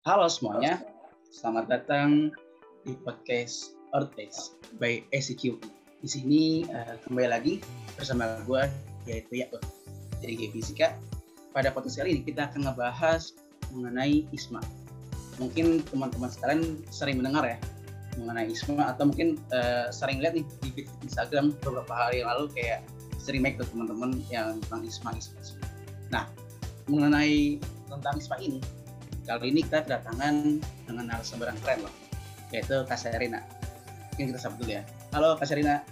Halo semuanya, selamat datang di podcast Earthbase by SCQ. Di sini uh, kembali lagi bersama gue yaitu Yakut dari Fisika. Pada podcast kali ini kita akan ngebahas mengenai ISMA. Mungkin teman-teman sekalian sering mendengar ya mengenai ISMA atau mungkin uh, sering lihat nih di Instagram beberapa hari yang lalu kayak sering make ke teman-teman yang tentang ISMA, ISMA. Nah, mengenai tentang ISMA ini, kali ini kita kedatangan dengan narasumber yang keren loh, yaitu Kak Serina. Mungkin kita sapa dulu ya. Halo Kak Serina.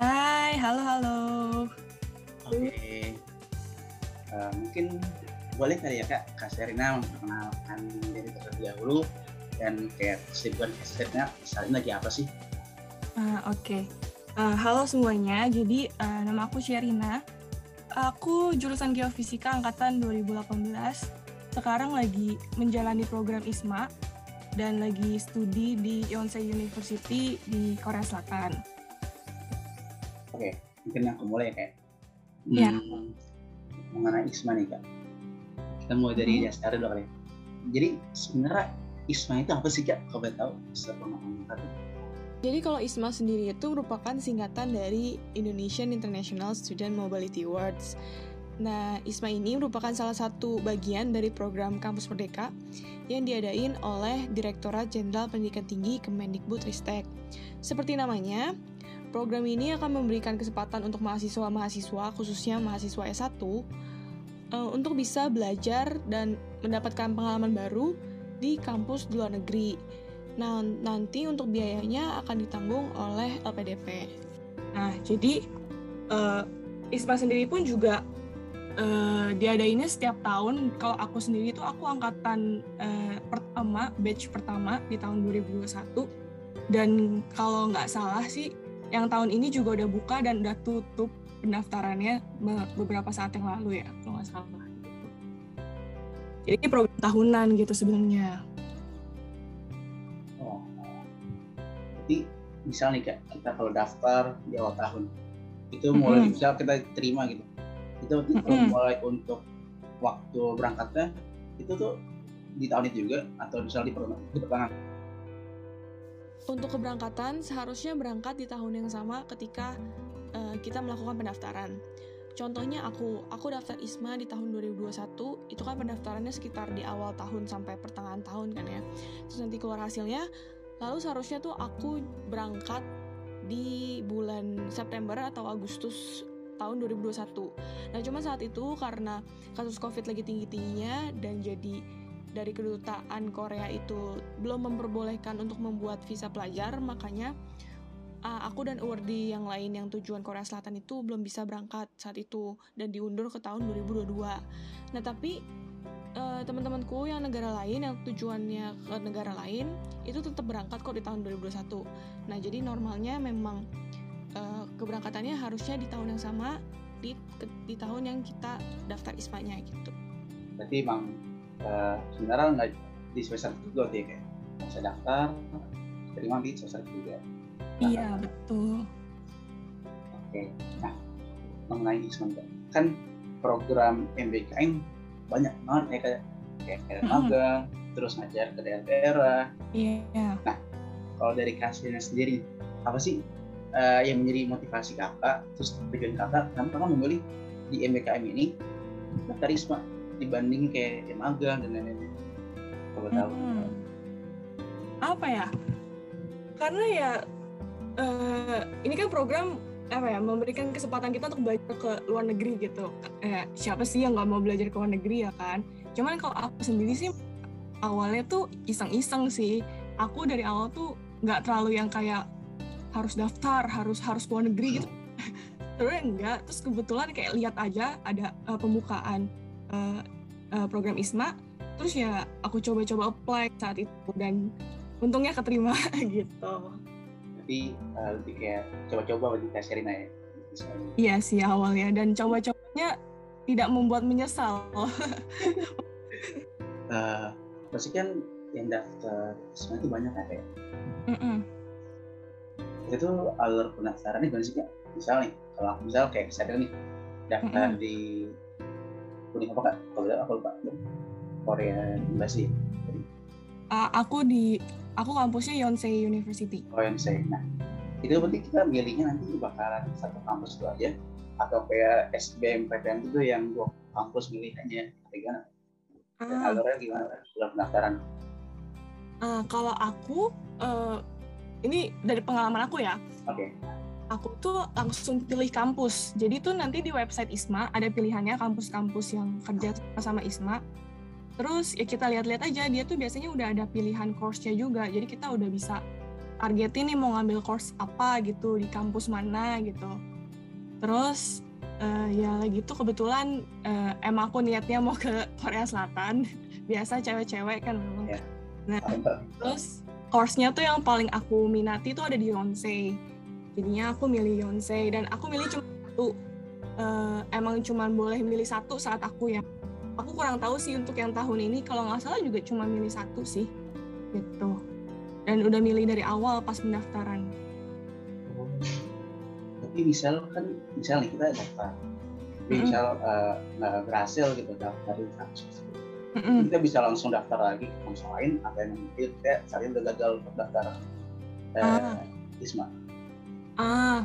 Hai, halo halo. Oke. Okay. Uh, eh, mungkin boleh kali ya Kak, Kak Serina memperkenalkan diri terlebih dahulu dan kayak kesibukan Kak Serina saat ini lagi apa sih? Uh, Oke. Okay. Uh, halo semuanya, jadi uh, nama aku Sherina. Aku jurusan Geofisika angkatan 2018. Sekarang lagi menjalani program ISMA dan lagi studi di Yonsei University di Korea Selatan. Oke, mungkin aku mulai kayak ya. hmm, mengenai ISMA nih kak. Kita mulai dari hmm. dasar dulu kali. Jadi sebenarnya ISMA itu apa sih kak? Kau boleh tahu? Bisa pengalaman jadi kalau ISMA sendiri itu merupakan singkatan dari Indonesian International Student Mobility Awards. Nah, ISMA ini merupakan salah satu bagian dari program Kampus Merdeka yang diadain oleh Direktorat Jenderal Pendidikan Tinggi Kemendikbudristek. Seperti namanya, program ini akan memberikan kesempatan untuk mahasiswa-mahasiswa, khususnya mahasiswa S1, eh, untuk bisa belajar dan mendapatkan pengalaman baru di kampus luar negeri Nah, nanti untuk biayanya akan ditanggung oleh LPDP. Nah, jadi uh, ISPA sendiri pun juga uh, diadainnya setiap tahun. Kalau aku sendiri itu aku angkatan uh, pertama, batch pertama di tahun 2021. Dan kalau nggak salah sih, yang tahun ini juga udah buka dan udah tutup pendaftarannya beberapa saat yang lalu ya, kalau nggak salah. Jadi ini program tahunan gitu sebenarnya. nanti misal nih kayak kita kalau daftar di awal tahun itu mulai mm-hmm. misal kita terima gitu itu mm-hmm. mulai untuk waktu berangkatnya itu tuh di tahun itu juga atau misal di pertengahan untuk keberangkatan seharusnya berangkat di tahun yang sama ketika uh, kita melakukan pendaftaran. Contohnya aku, aku daftar ISMA di tahun 2021, itu kan pendaftarannya sekitar di awal tahun sampai pertengahan tahun kan ya. Terus nanti keluar hasilnya, lalu seharusnya tuh aku berangkat di bulan September atau Agustus tahun 2021. Nah, cuma saat itu karena kasus Covid lagi tinggi-tingginya dan jadi dari kedutaan Korea itu belum memperbolehkan untuk membuat visa pelajar, makanya uh, aku dan Urdi yang lain yang tujuan Korea Selatan itu belum bisa berangkat saat itu dan diundur ke tahun 2022. Nah, tapi uh, teman-temanku yang negara lain yang tujuannya ke negara lain itu tetap berangkat kok di tahun 2021. Nah, jadi normalnya memang uh, keberangkatannya harusnya di tahun yang sama di di tahun yang kita daftar ISPA-nya gitu. Berarti emang uh, sebenarnya nggak di semester juga dia kayak saya daftar terima di semester juga. Nah, iya betul. Oke, nah mengenai ISPA kan program MBKM banyak banget ya kayak kayak, kayak hmm. magang terus ngajar ke daerah-daerah iya yeah. nah kalau dari kasusnya sendiri apa sih uh, yang menjadi motivasi kakak terus tujuan kakak kenapa kakak memilih di MBKM ini karisma dibanding kayak ya, magang dan lain-lain. Kalau tahu. Hmm. apa ya? Karena ya uh, ini kan program apa ya memberikan kesempatan kita untuk belajar ke luar negeri gitu. Eh, siapa sih yang nggak mau belajar ke luar negeri ya kan? Cuman kalau aku sendiri sih awalnya tuh iseng-iseng sih. Aku dari awal tuh nggak terlalu yang kayak harus daftar harus harus luar negeri gitu. Terus enggak. Terus kebetulan kayak lihat aja ada uh, pembukaan uh, uh, program ISMA. Terus ya aku coba-coba apply saat itu dan untungnya keterima gitu. Tapi uh, lebih kayak coba-coba bagi Kak Sherina ya? Iya sih awalnya. Dan coba-cobanya tidak membuat menyesal. Uh, pasti kan yang daftar itu banyak kan kayak mm -mm. Itu alur pendaftarannya gimana sih kak misal nih kalau aku misal kayak misalnya nih daftar mm -mm. di kuning apa kak kalau aku lupa Korea Embassy Uh, aku di aku kampusnya Yonsei University. Oh Yonsei. Nah itu berarti kita milihnya nanti bakalan satu kampus itu aja atau kayak SBMPTN itu yang dua kampus milihannya gimana? Ah. alurnya gimana dalam pendaftaran? Uh, kalau aku uh, ini dari pengalaman aku ya. Oke. Okay. Aku tuh langsung pilih kampus. Jadi tuh nanti di website ISMA ada pilihannya kampus-kampus yang kerja sama ISMA Terus ya kita lihat-lihat aja dia tuh biasanya udah ada pilihan course-nya juga. Jadi kita udah bisa targetin nih mau ngambil course apa gitu di kampus mana gitu. Terus uh, ya lagi tuh kebetulan uh, emang aku niatnya mau ke Korea Selatan. Biasa cewek-cewek kan memang. Yeah. Nah, terus course-nya tuh yang paling aku minati tuh ada di Yonsei. Jadinya aku milih Yonsei dan aku milih cuma satu. Uh, emang cuma boleh milih satu saat aku yang aku kurang tahu sih untuk yang tahun ini kalau nggak salah juga cuma milih satu sih gitu dan udah milih dari awal pas pendaftaran oh. tapi misal kan misal nih kita daftar tapi mm-hmm. misal uh, berhasil gitu daftar di kampus mm-hmm. kita bisa langsung daftar lagi ke kampus lain atau yang mungkin kita saat ini udah gagal daftar. Uh, ah. Isma. Ah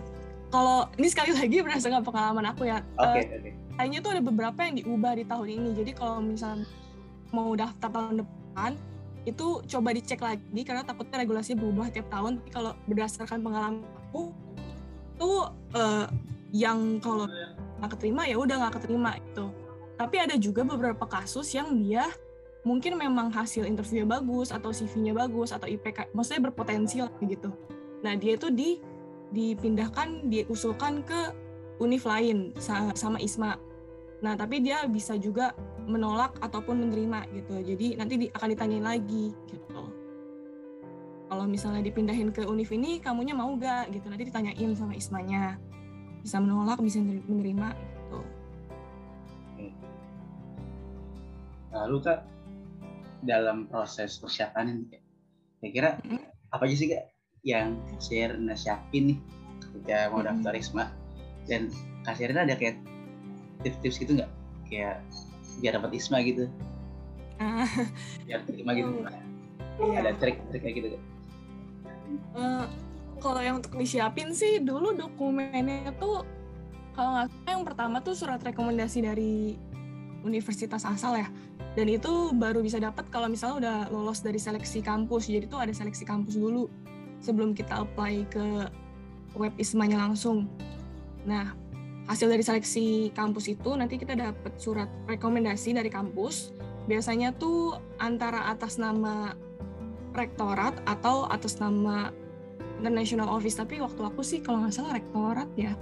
kalau ini sekali lagi berdasarkan pengalaman aku ya. Oke okay, uh, okay kayaknya tuh ada beberapa yang diubah di tahun ini. Jadi kalau misalnya mau daftar tahun depan itu coba dicek lagi karena takutnya regulasi berubah tiap tahun. Tapi kalau berdasarkan pengalaman aku tuh uh, yang kalau nggak keterima ya udah nggak keterima itu tapi ada juga beberapa kasus yang dia mungkin memang hasil interviewnya bagus atau CV-nya bagus atau IPK maksudnya berpotensi lah gitu nah dia itu di dipindahkan diusulkan ke univ lain sama ISMA. Nah, tapi dia bisa juga menolak ataupun menerima gitu. Jadi nanti di, akan ditanyain lagi gitu. Kalau misalnya dipindahin ke univ ini, kamunya mau gak gitu. Nanti ditanyain sama ISMA-nya. Bisa menolak, bisa menerima gitu. Lalu kak, dalam proses persiapan ini, kira-kira mm -hmm. apa aja sih kak yang share nasiapin nih ketika mau daftar ISMA? dan kasirnya ada kayak tips-tips gitu nggak? Kayak biar dapat isma gitu. Uh, biar terima gitu. Iya. ada trik-trik kayak gitu uh, kalau yang untuk disiapin sih dulu dokumennya tuh kalau nggak salah yang pertama tuh surat rekomendasi dari universitas asal ya dan itu baru bisa dapat kalau misalnya udah lolos dari seleksi kampus jadi tuh ada seleksi kampus dulu sebelum kita apply ke web ismanya langsung Nah, hasil dari seleksi kampus itu nanti kita dapat surat rekomendasi dari kampus. Biasanya tuh antara atas nama rektorat atau atas nama international office. Tapi waktu aku sih kalau nggak salah rektorat ya.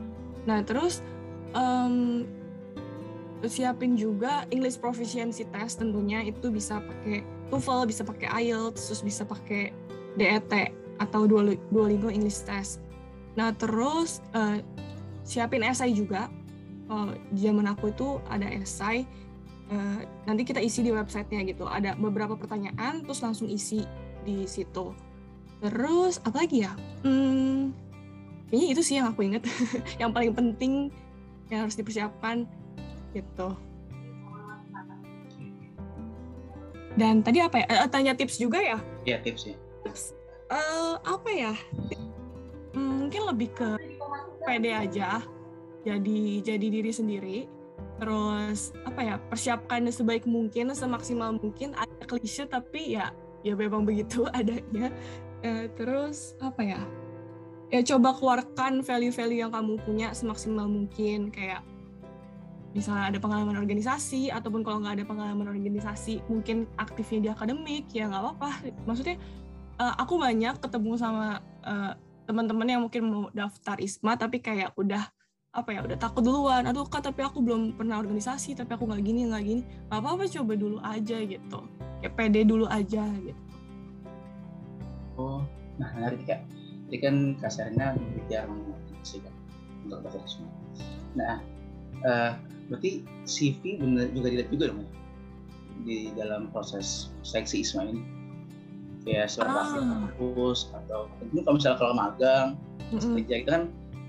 Nah terus um, siapin juga English proficiency test tentunya itu bisa pakai TOEFL, bisa pakai IELTS, terus bisa pakai DET atau Duolingo English test. Nah terus uh, siapin esai juga. Uh, zaman aku itu ada esai, uh, nanti kita isi di websitenya gitu. Ada beberapa pertanyaan, terus langsung isi di situ. Terus apa lagi ya? Hmm, kayaknya itu sih yang aku inget, yang paling penting yang harus dipersiapkan gitu. Dan tadi apa ya? Uh, tanya tips juga ya? Iya tips ya. Tips. Uh, apa ya? Hmm, mungkin lebih ke pede aja jadi jadi diri sendiri terus apa ya persiapkan sebaik mungkin semaksimal mungkin ada klise tapi ya ya memang begitu adanya e, terus apa ya ya coba keluarkan value-value yang kamu punya semaksimal mungkin kayak misalnya ada pengalaman organisasi ataupun kalau nggak ada pengalaman organisasi mungkin aktifnya di akademik ya nggak apa-apa. Maksudnya uh, aku banyak ketemu sama uh, teman-teman yang mungkin mau daftar ISMA tapi kayak udah apa ya udah takut duluan. Aduh kak tapi aku belum pernah organisasi tapi aku nggak gini nggak gini. Apa apa coba dulu aja gitu. Kayak pede dulu aja gitu. Oh nah nanti kak. Ini kan kasarnya bicara sih kan untuk daftar ISMA nah uh, berarti CV benar juga dilihat juga dong di dalam proses seleksi ISMA ini kayak surat ah. kampus atau tentu kalau misalnya kalau magang mm-hmm. kerja itu kan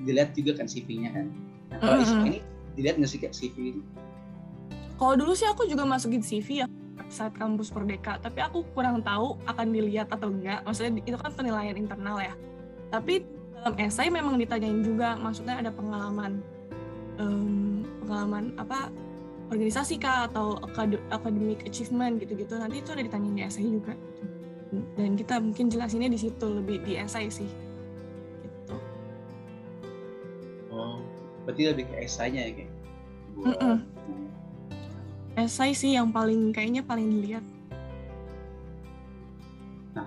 dilihat juga kan CV-nya kan nah, kalau mm-hmm. ini dilihat nggak sih kayak CV ini kalau dulu sih aku juga masukin CV ya website kampus Merdeka, tapi aku kurang tahu akan dilihat atau enggak. Maksudnya itu kan penilaian internal ya. Tapi dalam esai memang ditanyain juga, maksudnya ada pengalaman um, pengalaman apa organisasi kah atau academic achievement gitu-gitu. Nanti itu ada ditanyain di esai juga. Dan kita mungkin jelasinnya di situ lebih di esai sih. Gitu. Oh, berarti lebih ke esainya ya kayak. Mm -mm esai sih yang paling kayaknya paling dilihat. Nah,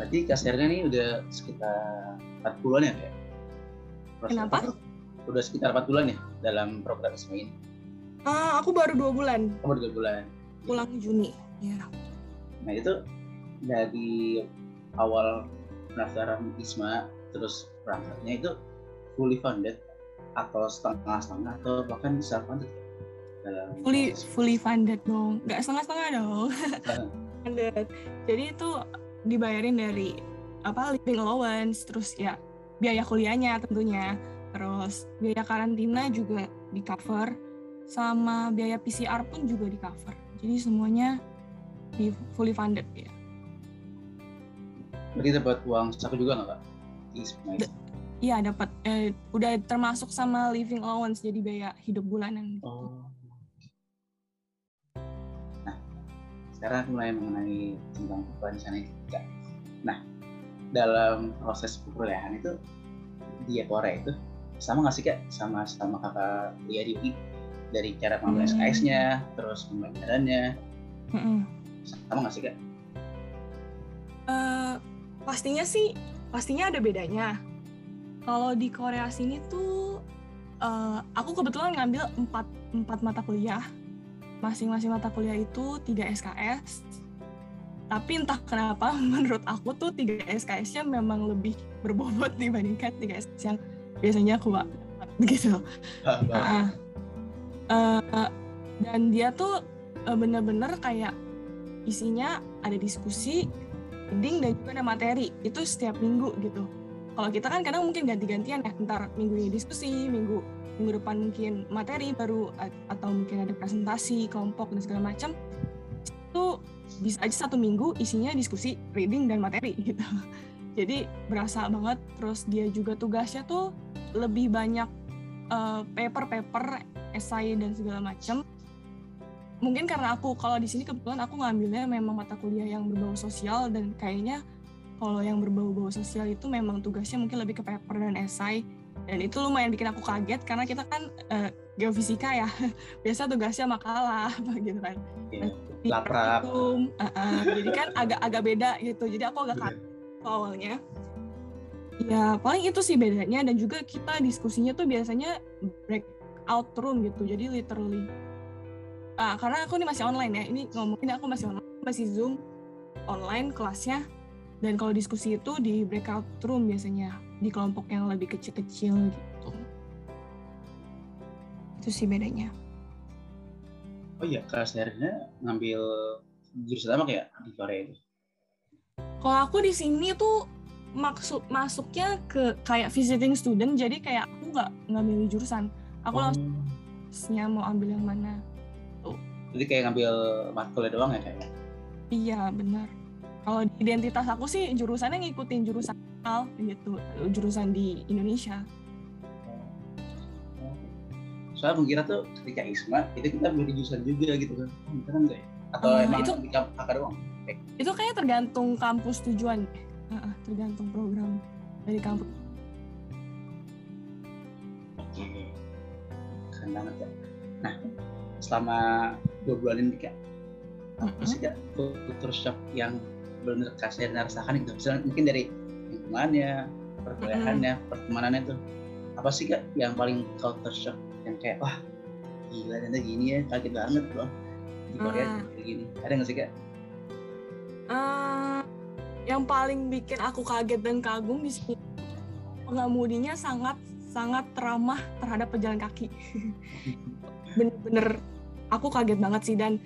berarti Kak Serna nih udah sekitar 4 bulan ya kayak? Kenapa? Udah sekitar 4 bulan ya dalam program ini? Ah, aku baru dua bulan. Oh, baru dua bulan. Pulang Juni, ya. Nah itu dari awal pendaftaran ISMA terus berangkatnya itu fully funded atau setengah-setengah atau bahkan self funded dalam fully proses. fully funded dong nggak setengah-setengah dong funded jadi itu dibayarin dari apa living allowance terus ya biaya kuliahnya tentunya terus biaya karantina juga di cover sama biaya PCR pun juga di cover jadi semuanya di fully funded ya berarti dapat uang saku juga nggak kak Iya dapat eh, udah termasuk sama living allowance jadi biaya hidup bulanan. Oh. sekarang mulai mengenai tentang perencanaan etika. Nah, dalam proses perkuliahan itu di Korea itu sama nggak sih kak sama sama kakak Lia di UI dari cara pengambilan hmm. SKS-nya terus pembelajarannya hmm. sama nggak sih kak? Uh, pastinya sih pastinya ada bedanya. Kalau di Korea sini tuh uh, aku kebetulan ngambil empat empat mata kuliah masing-masing mata kuliah itu 3 SKS tapi entah kenapa menurut aku tuh 3 SKS-nya memang lebih berbobot dibandingkan 3 SKS yang biasanya aku dapat begitu uh, uh, dan dia tuh uh, bener-bener kayak isinya ada diskusi reading dan juga ada materi. Itu setiap minggu gitu. Kalau kita kan kadang mungkin ganti-gantian ya ntar minggu ini diskusi minggu minggu depan mungkin materi baru atau mungkin ada presentasi kelompok dan segala macam itu bisa aja satu minggu isinya diskusi reading dan materi gitu. Jadi berasa banget terus dia juga tugasnya tuh lebih banyak uh, paper-paper esai dan segala macam mungkin karena aku kalau di sini kebetulan aku ngambilnya memang mata kuliah yang berbau sosial dan kayaknya kalau yang berbau-bau sosial itu memang tugasnya mungkin lebih ke paper dan esai dan itu lumayan bikin aku kaget karena kita kan uh, geofisika ya. Biasa tugasnya makalah gitu kan. Yeah. laprak. uh, uh, jadi kan agak-agak beda gitu. Jadi aku agak kaget yeah. awalnya ya paling itu sih bedanya dan juga kita diskusinya tuh biasanya break out room gitu. Jadi literally uh, karena aku ini masih online ya. Ini ngomongin aku masih online masih zoom online kelasnya. Dan kalau diskusi itu di breakout room biasanya di kelompok yang lebih kecil-kecil gitu. Itu sih bedanya. Oh iya kelas daerahnya ngambil jurusan apa kayak di Korea itu kalau aku di sini tuh maksud masuknya ke kayak visiting student jadi kayak aku nggak ngambil jurusan. Aku oh. langsungnya mau ambil yang mana? Tuh. Jadi kayak ngambil matkul doang ya kayaknya iya benar. Kalau identitas aku sih jurusannya ngikutin jurusan lokal gitu. Jurusan di Indonesia. Soalnya mengira tuh ketika ISMA itu kita beli jurusan juga gitu kan. Kan enggak ya? Atau uh, emang itu, di kakak doang? Okay. itu kayaknya tergantung kampus tujuan uh, tergantung program dari kampus oke keren banget ya nah selama dua bulan ini kak apa sih kak kultur shock yang benar kasih rasakan gitu misalnya mungkin dari lingkungannya perkuliahannya mm. pertemanannya tuh apa sih kak yang paling culture shock yang kayak wah gila ternyata gini ya kaget banget loh di Korea uh. kayak gini ada nggak sih kak? Uh, yang paling bikin aku kaget dan kagum di sini pengemudinya sangat sangat ramah terhadap pejalan kaki. Bener-bener aku kaget banget sih dan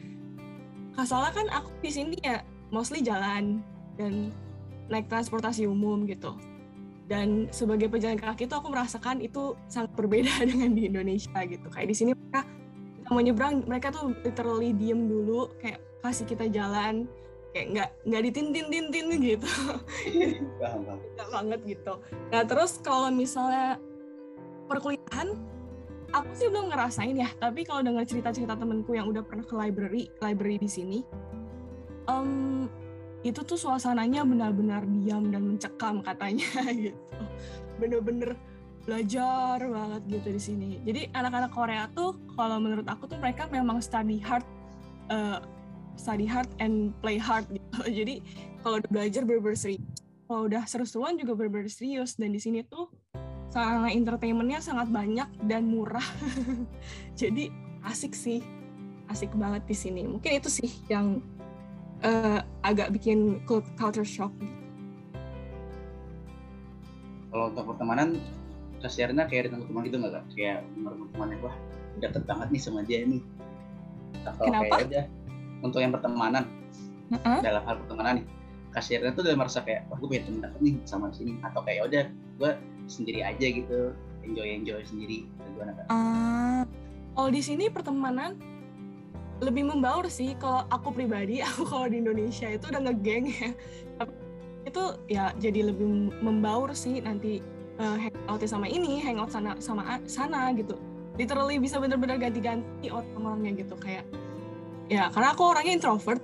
soalnya kan aku di sini ya mostly jalan dan naik transportasi umum gitu. Dan sebagai pejalan kaki itu aku merasakan itu sangat berbeda dengan di Indonesia gitu. Kayak di sini mereka mau nyebrang mereka tuh literally diem dulu kayak kasih kita jalan kayak nggak nggak ditintin tintin gitu Nggak banget gitu. Nah terus kalau misalnya perkuliahan aku sih belum ngerasain ya. Tapi kalau dengar cerita-cerita temenku yang udah pernah ke library library di sini em, itu tuh suasananya benar-benar diam dan mencekam katanya gitu. Bener-bener belajar banget gitu di sini. Jadi anak-anak Korea tuh kalau menurut aku tuh mereka memang study hard eh, study hard and play hard gitu. Jadi kalau udah belajar bener-bener serius kalau udah seru-seruan juga bener-bener serius. Dan di sini tuh sarana entertainmentnya sangat banyak dan murah. Jadi asik sih. Asik banget di sini. Mungkin itu sih yang eh, agak bikin cult- culture shock. Kalau untuk pertemanan kasirnya kayak ada teman gitu nggak kak? Kayak menurut temannya wah deket banget nih sama dia nih. Atau Kenapa? kayak udah untuk yang pertemanan Heeh. dalam hal pertemanan nih kasirnya tuh udah merasa kayak wah gue punya temen deket nih sama sini atau kayak "Ya udah gue sendiri aja gitu enjoy enjoy sendiri Atau gimana kak Ah, kalau di sini pertemanan lebih membaur sih. Kalau aku pribadi, aku kalau di Indonesia itu udah ngegeng ya. Tapi itu ya jadi lebih membaur sih nanti uh, hangout sama ini, hangout sana sama sana gitu. Literally bisa bener-bener ganti-ganti orang-orangnya gitu kayak ya karena aku orangnya introvert.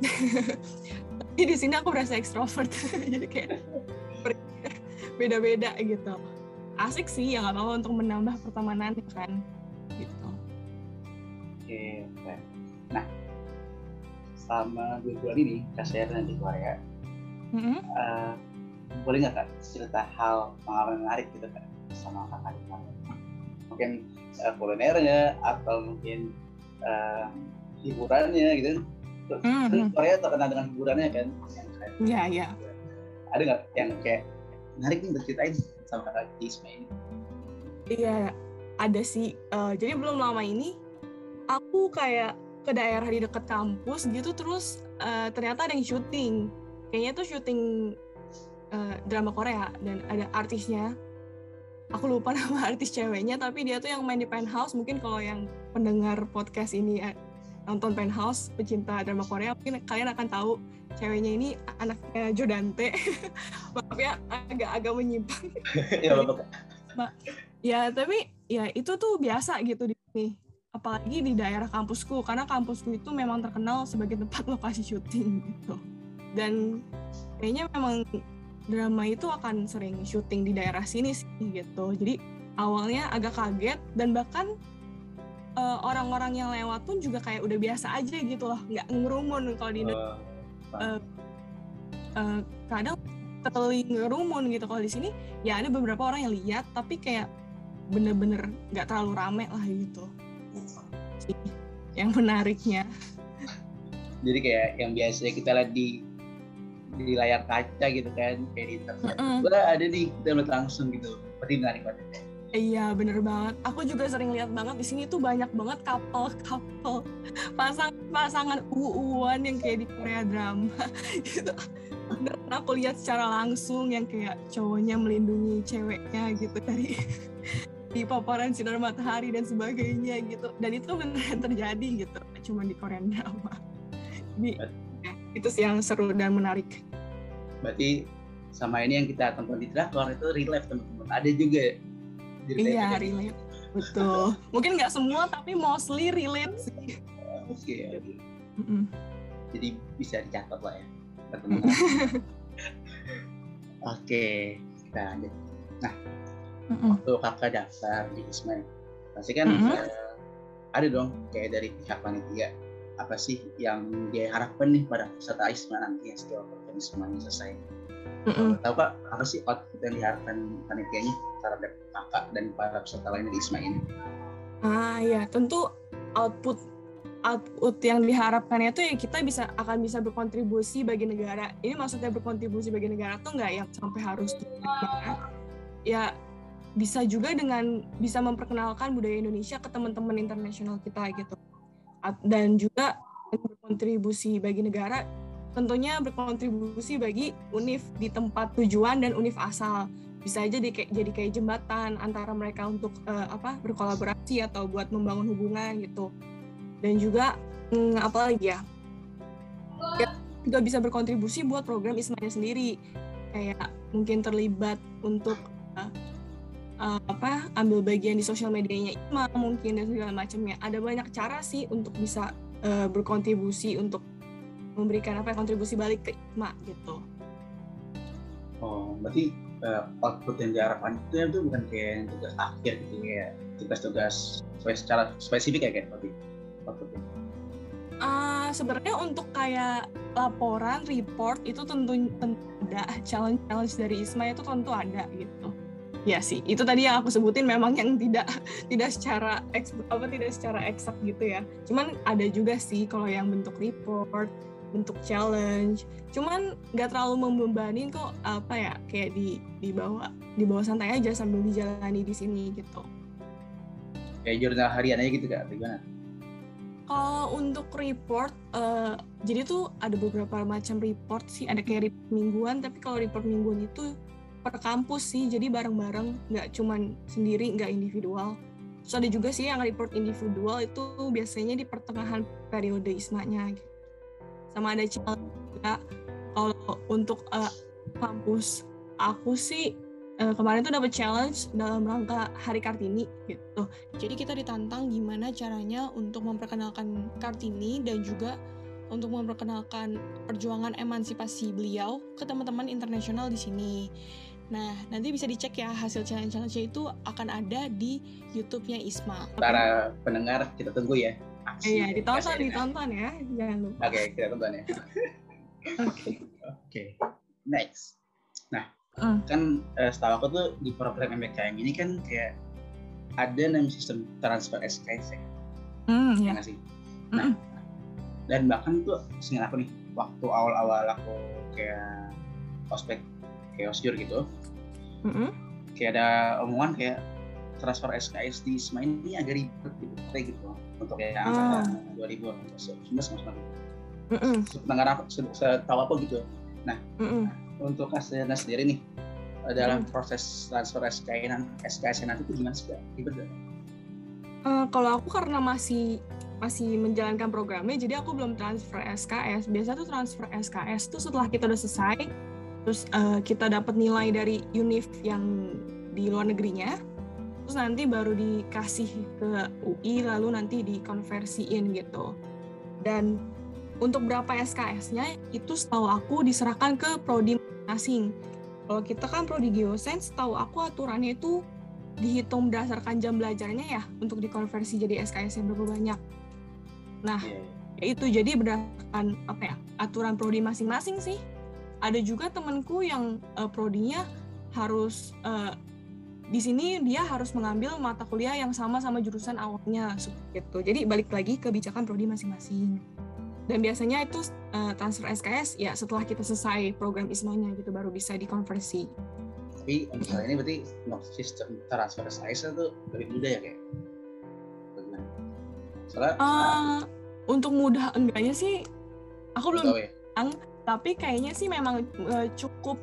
Tapi di sini aku berasa ekstrovert. jadi kayak beda-beda gitu. Asik sih ya nggak apa-apa untuk menambah pertemanan kan gitu. oke oke nah selama dua bulan ini kasirnya di Korea Mm-mm. eh, boleh nggak kak cerita hal pengalaman menarik gitu kan sama kakak di Korea mungkin eh, kulinernya atau mungkin eh, hiburannya gitu kan Mhm. Korea terkenal dengan hiburannya kan Iya, iya. ada nggak yang kayak menarik nih buat ceritain sama kakak Isma ini Iya, ada sih. Eh, jadi belum lama ini aku kayak ke daerah di dekat kampus gitu terus eh, ternyata ada yang syuting. Kayaknya tuh syuting eh, drama Korea dan ada artisnya. Aku lupa nama artis ceweknya tapi dia tuh yang main di Penthouse. Mungkin kalau yang pendengar podcast ini nonton Penthouse pecinta drama Korea mungkin kalian akan tahu ceweknya ini anaknya Jodante. Maaf ya agak-agak menyimpang. ya Ya, tapi ya itu tuh biasa gitu di sini. Apalagi di daerah kampusku, karena kampusku itu memang terkenal sebagai tempat lokasi syuting gitu. Dan kayaknya memang drama itu akan sering syuting di daerah sini sih gitu. Jadi awalnya agak kaget dan bahkan eh, orang-orang yang lewat pun juga kayak udah biasa aja gitu loh, nggak ngerumun kalau di Indonesia Oh, eh, kadang terlalu ngerumun gitu. Kalau di sini ya ada beberapa orang yang lihat tapi kayak bener-bener nggak terlalu rame lah gitu. Yang menariknya. Jadi kayak yang biasanya kita lihat di di layar kaca gitu kan kayak di internet. Mm-mm. Wah, ada nih kita lihat langsung gitu. Berarti menarik banget iya bener banget. Aku juga sering lihat banget di sini tuh banyak banget couple couple pasang pasangan uuan yang kayak di Korea drama. Gitu. Dan aku lihat secara langsung yang kayak cowoknya melindungi ceweknya gitu dari di paparan sinar matahari dan sebagainya gitu. Dan itu beneran terjadi gitu cuma di Korean drama. Jadi ya, itu sih yang seru dan menarik. Berarti sama ini yang kita tonton di drakor itu real life teman-teman. Ada juga ceritanya iya kayak relate betul mungkin nggak semua tapi mostly relate sih oke oke. Mm-mm. jadi bisa dicatat lah ya teman oke kita lanjut Mm-mm. waktu kakak daftar di Isma nih, pasti kan Mhm. eh, ada dong kayak dari pihak panitia apa sih yang dia harapkan nih pada peserta Isma nanti ya setelah Ismanya selesai Mm-mm. tahu pak apa sih output yang diharapkan panitianya terhadap kakak dan para peserta lainnya di Isma ini Ah ya, tentu output output yang diharapkannya tuh ya kita bisa akan bisa berkontribusi bagi negara. Ini maksudnya berkontribusi bagi negara tuh nggak yang sampai harus banget. Ya bisa juga dengan bisa memperkenalkan budaya Indonesia ke teman-teman internasional kita gitu. Dan juga berkontribusi bagi negara tentunya berkontribusi bagi UNIF di tempat tujuan dan UNIF asal. Bisa aja di, jadi kayak jembatan antara mereka untuk eh, apa berkolaborasi atau buat membangun hubungan gitu. Dan juga hmm, apa lagi ya? Ya juga bisa berkontribusi buat program Ismanya sendiri. Kayak mungkin terlibat untuk uh, uh, apa ambil bagian di sosial medianya Isma mungkin dan segala macamnya. Ada banyak cara sih untuk bisa uh, berkontribusi untuk memberikan apa kontribusi balik ke Isma gitu oh berarti uh, output yang diharapkan itu itu bukan kayak tugas akhir gitu ya tugas-tugas secara spesifik ya kayak berarti outputnya Uh, sebenarnya untuk kayak laporan, report itu tentu, tentu ada challenge-challenge dari Isma itu tentu ada gitu. Ya sih, itu tadi yang aku sebutin memang yang tidak tidak secara apa tidak secara eksak gitu ya. Cuman ada juga sih kalau yang bentuk report, bentuk challenge. Cuman nggak terlalu membebani kok apa ya kayak di di bawah di bawah santai aja sambil dijalani di sini gitu. Kayak jurnal harian aja gitu kak, gimana? Kalau untuk report, uh, jadi tuh ada beberapa macam report sih. Ada kayak report mingguan, tapi kalau report mingguan itu per kampus sih, jadi bareng-bareng, nggak cuman sendiri, nggak individual. Terus ada juga sih yang report individual itu biasanya di pertengahan periode ismanya. Gitu. Sama ada challenge juga. Kalau untuk uh, kampus aku sih uh, kemarin tuh dapat challenge dalam rangka Hari Kartini gitu. Jadi kita ditantang gimana caranya untuk memperkenalkan Kartini dan juga untuk memperkenalkan perjuangan emansipasi beliau ke teman-teman internasional di sini. Nah, nanti bisa dicek ya hasil challenge-challenge itu akan ada di YouTube-nya Isma. Para pendengar kita tunggu ya. Iya, ditonton, ditonton ya, jangan lupa. Oke, okay, kita tonton ya. Oke. Oke. Okay. Next. Nah, mm. kan uh, setahu aku tuh di program MBKM ini kan kayak ada namanya sistem transfer SKS ya. Mm, ya. sih? Nah, mm. dan bahkan tuh seingat aku nih, waktu awal-awal aku kayak ospek kayak osjur gitu, mm -hmm. kayak ada omongan kayak transfer SKS di SMA ini agak ribet gitu, kayak gitu untuk angkatan oh. 2000 19 sama Mm -mm. Aku, setahu aku gitu. Nah, mm -mm untuk Kasena sendiri nih dalam hmm. proses transfer SKS SKS nanti itu gimana sih ribet uh, kalau aku karena masih masih menjalankan programnya jadi aku belum transfer SKS biasa tuh transfer SKS tuh setelah kita udah selesai terus uh, kita dapat nilai dari univ yang di luar negerinya terus nanti baru dikasih ke UI lalu nanti dikonversiin gitu dan untuk berapa SKS-nya itu setahu aku diserahkan ke prodi masing. Kalau kita kan prodi geosains, setahu aku aturannya itu dihitung berdasarkan jam belajarnya ya untuk dikonversi jadi SKS yang berapa banyak. Nah, yeah. Iya. itu jadi berdasarkan apa ya aturan prodi masing-masing sih. Ada juga temanku yang uh, prodinya harus uh, di sini dia harus mengambil mata kuliah yang sama sama jurusan awalnya gitu. Jadi balik lagi kebijakan prodi masing-masing dan biasanya itu uh, transfer SKS ya setelah kita selesai program ismanya gitu baru bisa dikonversi tapi misalnya ini berarti sistem transfer SKS itu lebih mudah ya kayak bagaimana soalnya uh, untuk mudah enggaknya sih aku belum ya? tapi kayaknya sih memang uh, cukup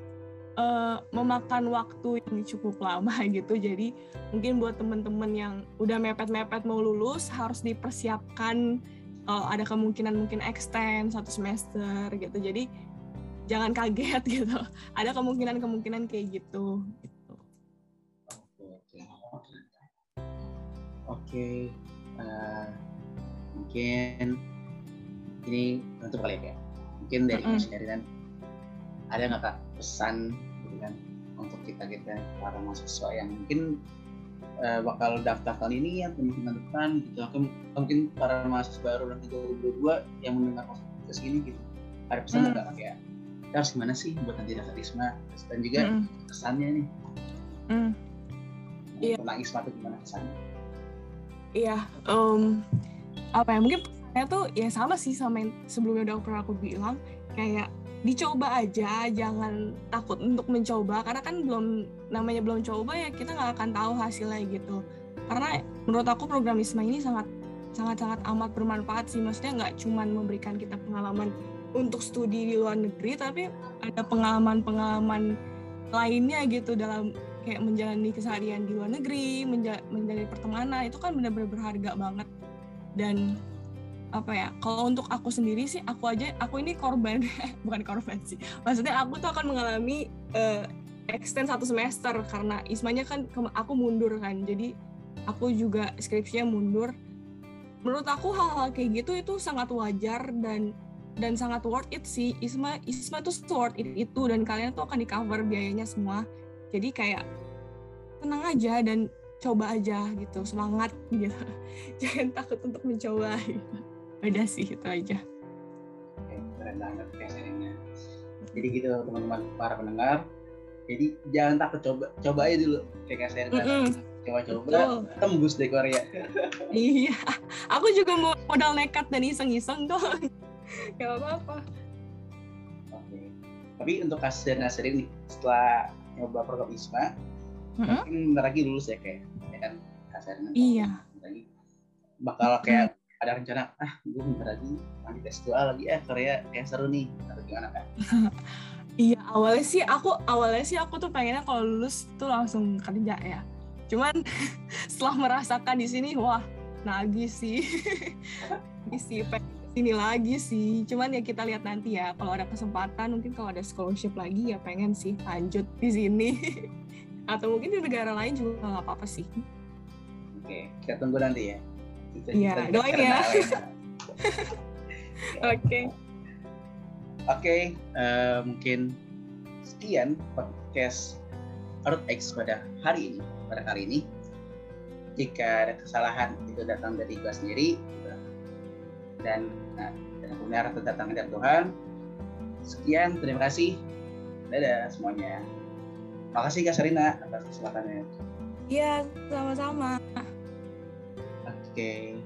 uh, memakan waktu yang cukup lama gitu. Jadi mungkin buat teman-teman yang udah mepet-mepet mau lulus harus dipersiapkan uh, ada kemungkinan mungkin extend satu semester gitu. Jadi jangan kaget gitu. Ada kemungkinan kemungkinan kayak gitu. Gitu oke oke. Oke uh, mungkin ini untuk kali ya mungkin dari mm -hmm. dan ada nggak kak pesan gitu kan untuk kita kita para mahasiswa yang mungkin uh, bakal daftar kali ini ya kemungkinan depan gitu aku mungkin para mahasiswa baru nanti 2022 yang mendengar podcast ini gitu ada pesan nggak hmm. kayak kita harus gimana sih buat nanti daftar ISMA dan juga hmm. kesannya nih hmm. Iya. tentang ISMA itu gimana kesannya iya um, apa ya mungkin saya tuh ya sama sih sama yang sebelumnya udah pernah aku bilang kayak dicoba aja jangan takut untuk mencoba. Karena kan belum namanya belum coba ya kita nggak akan tahu hasilnya gitu. Karena menurut aku program ISMA ini sangat sangat sangat amat bermanfaat sih. Maksudnya nggak cuma memberikan kita pengalaman untuk studi di luar negeri tapi ada pengalaman-pengalaman lainnya gitu dalam kayak menjalani keseharian di luar negeri menjalani pertemanan. Itu kan benar-benar berharga banget. Dan apa ya kalau untuk aku sendiri sih aku aja aku ini korban. Bukan korban sih. Maksudnya aku tuh akan mengalami uh, extend satu semester karena ismanya kan aku mundur kan. Jadi aku juga skripsinya mundur. Menurut aku hal-hal kayak gitu itu sangat wajar dan dan sangat worth it sih. Isma Isma tuh worth it itu dan kalian tuh akan di cover biayanya semua. Jadi kayak tenang aja dan coba aja gitu semangat gitu. Jangan takut untuk mencoba. gitu. udah sih itu aja. Keren banget kesannya jadi gitu teman-teman para pendengar. Jadi jangan takut coba coba aja dulu saya mm -hmm. coba-coba tembus deh Korea. Iya. Aku juga mau modal nekat dan iseng-iseng tuh. Gak apa-apa. Oke. Tapi untuk kasus dan Nasir ini setelah nyoba program ISMA mm -hmm. mungkin bentar lagi lulus ya kayak ya kan kasarnya iya. Lagi bakal kayak ada rencana ah gue bentar lagi lanjut S2 lagi eh Korea kayak seru nih atau gimana kan Iya awalnya sih aku awalnya sih aku tuh pengennya kalau lulus tuh langsung kerja ya. Cuman setelah merasakan di sini wah nagih sih. Isi sini lagi sih. Cuman ya kita lihat nanti ya kalau ada kesempatan mungkin kalau ada scholarship lagi ya pengen sih lanjut di sini. Atau mungkin di negara lain juga nggak apa-apa sih. Oke, kita tunggu nanti ya. Iya, doain ya. Oke. Oke, uh, eh, mungkin sekian podcast Earth X pada hari ini, pada kali ini. Jika ada kesalahan itu datang dari gue sendiri dan nah, dan benar datang dari Tuhan. Sekian, terima kasih. Dadah semuanya. Makasih Kak Sarina atas kesempatannya. Iya, sama-sama. Oke. Okay.